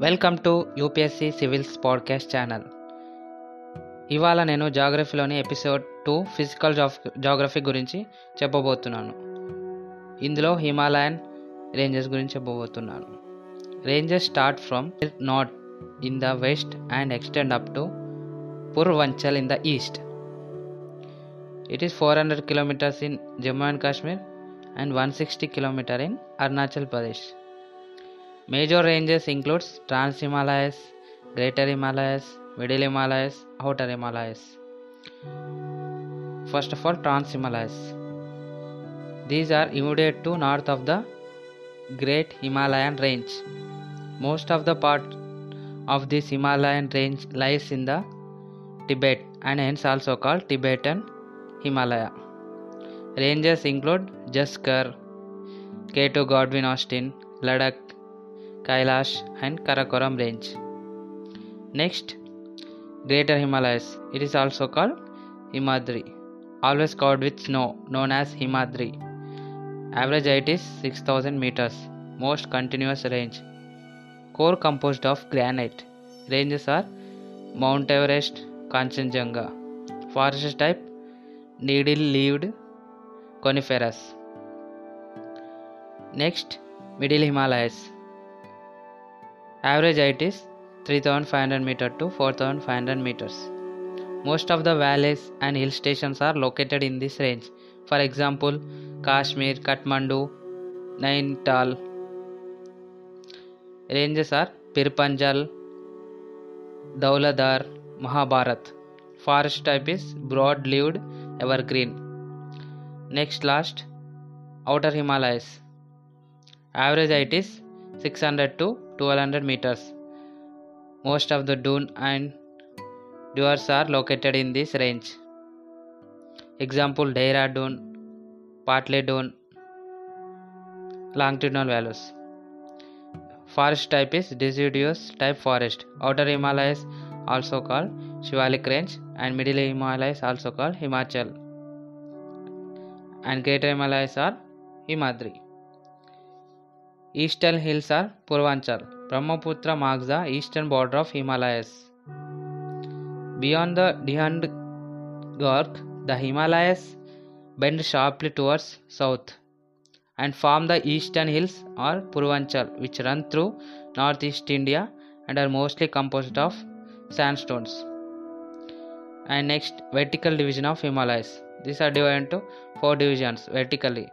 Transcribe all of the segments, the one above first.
Welcome to UPSC civils podcast channel. ఇవాళ నేను జాగ్రఫీలోని ఎపిసోడ్ టూ ఫిజికల్ జాగ్రఫీ గురించి చెప్పబోతున్నాను. ఇందులో హిమాలయన్ రేంజెస్ గురించి చెప్పబోతున్నాను. Ranges start from north in the west and extend up to Purvanchal in the east. It is four hundred kilometres in Jammu and Kashmir and one sixty kilometre in Arunachal Pradesh. Major ranges includes Trans Himalayas, Greater Himalayas, Middle Himalayas, Outer Himalayas. First of all, Trans Himalayas. These are immediate to north of the Great Himalayan Range. Most of the part of this Himalayan range lies in the Tibet and hence also called Tibetan Himalaya. Ranges include Zaskar, K2 Godwin Austin, Ladakh, Kailash and Karakoram range. Next, Greater Himalayas. It is also called Himadri. Always covered with snow, known as Himadri. Average height is 6000 meters. Most continuous range. Core composed of granite. Ranges are Mount Everest, Kanchenjunga. Forest type needle leaved coniferous. Next, Middle Himalayas. Average height is 3500 meter to 4500 meters. Most of the valleys and hill stations are located in this range. For example, Kashmir, Kathmandu, Nainital. Ranges are Pirpanjal, Dhauladhar, Mahabharat. Forest type is broad-leaved evergreen. Next last, Outer Himalayas. Average height is 600 to 1200 meters. Most of the dune and duars are located in this range. Example Dehradun, Patli Dun, longitudinal values. Forest type is deciduous type forest. Outer Himalayas also called Shivalik range and Middle Himalayas also called Himachal and Greater Himalayas are Himadri. Eastern hills are Purvanchal. Brahmaputra marks the eastern border of Himalayas. Beyond the Dihang Gorge, the Himalayas bend sharply towards south and form the eastern hills or Purvanchal, which run through northeast India and are mostly composed of sandstones. And next, vertical division of Himalayas. These are divided into four divisions vertically.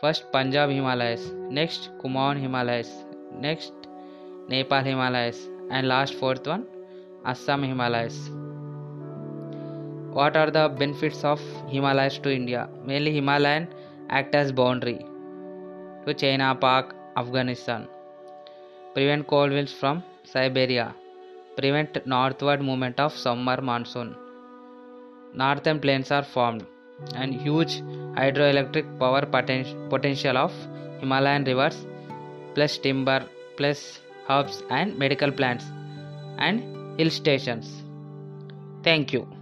First, Punjab Himalayas, next, Kumaon Himalayas, next, Nepal Himalayas, and last fourth one, Assam Himalayas. What are the benefits of Himalayas to India? Mainly, Himalayan act as boundary to China, Pak, Afghanistan. Prevent cold winds from Siberia. Prevent northward movement of summer monsoon. Northern plains are formed and huge hydroelectric power poten- potential of Himalayan rivers plus timber plus herbs and medical plants and hill stations. Thank you.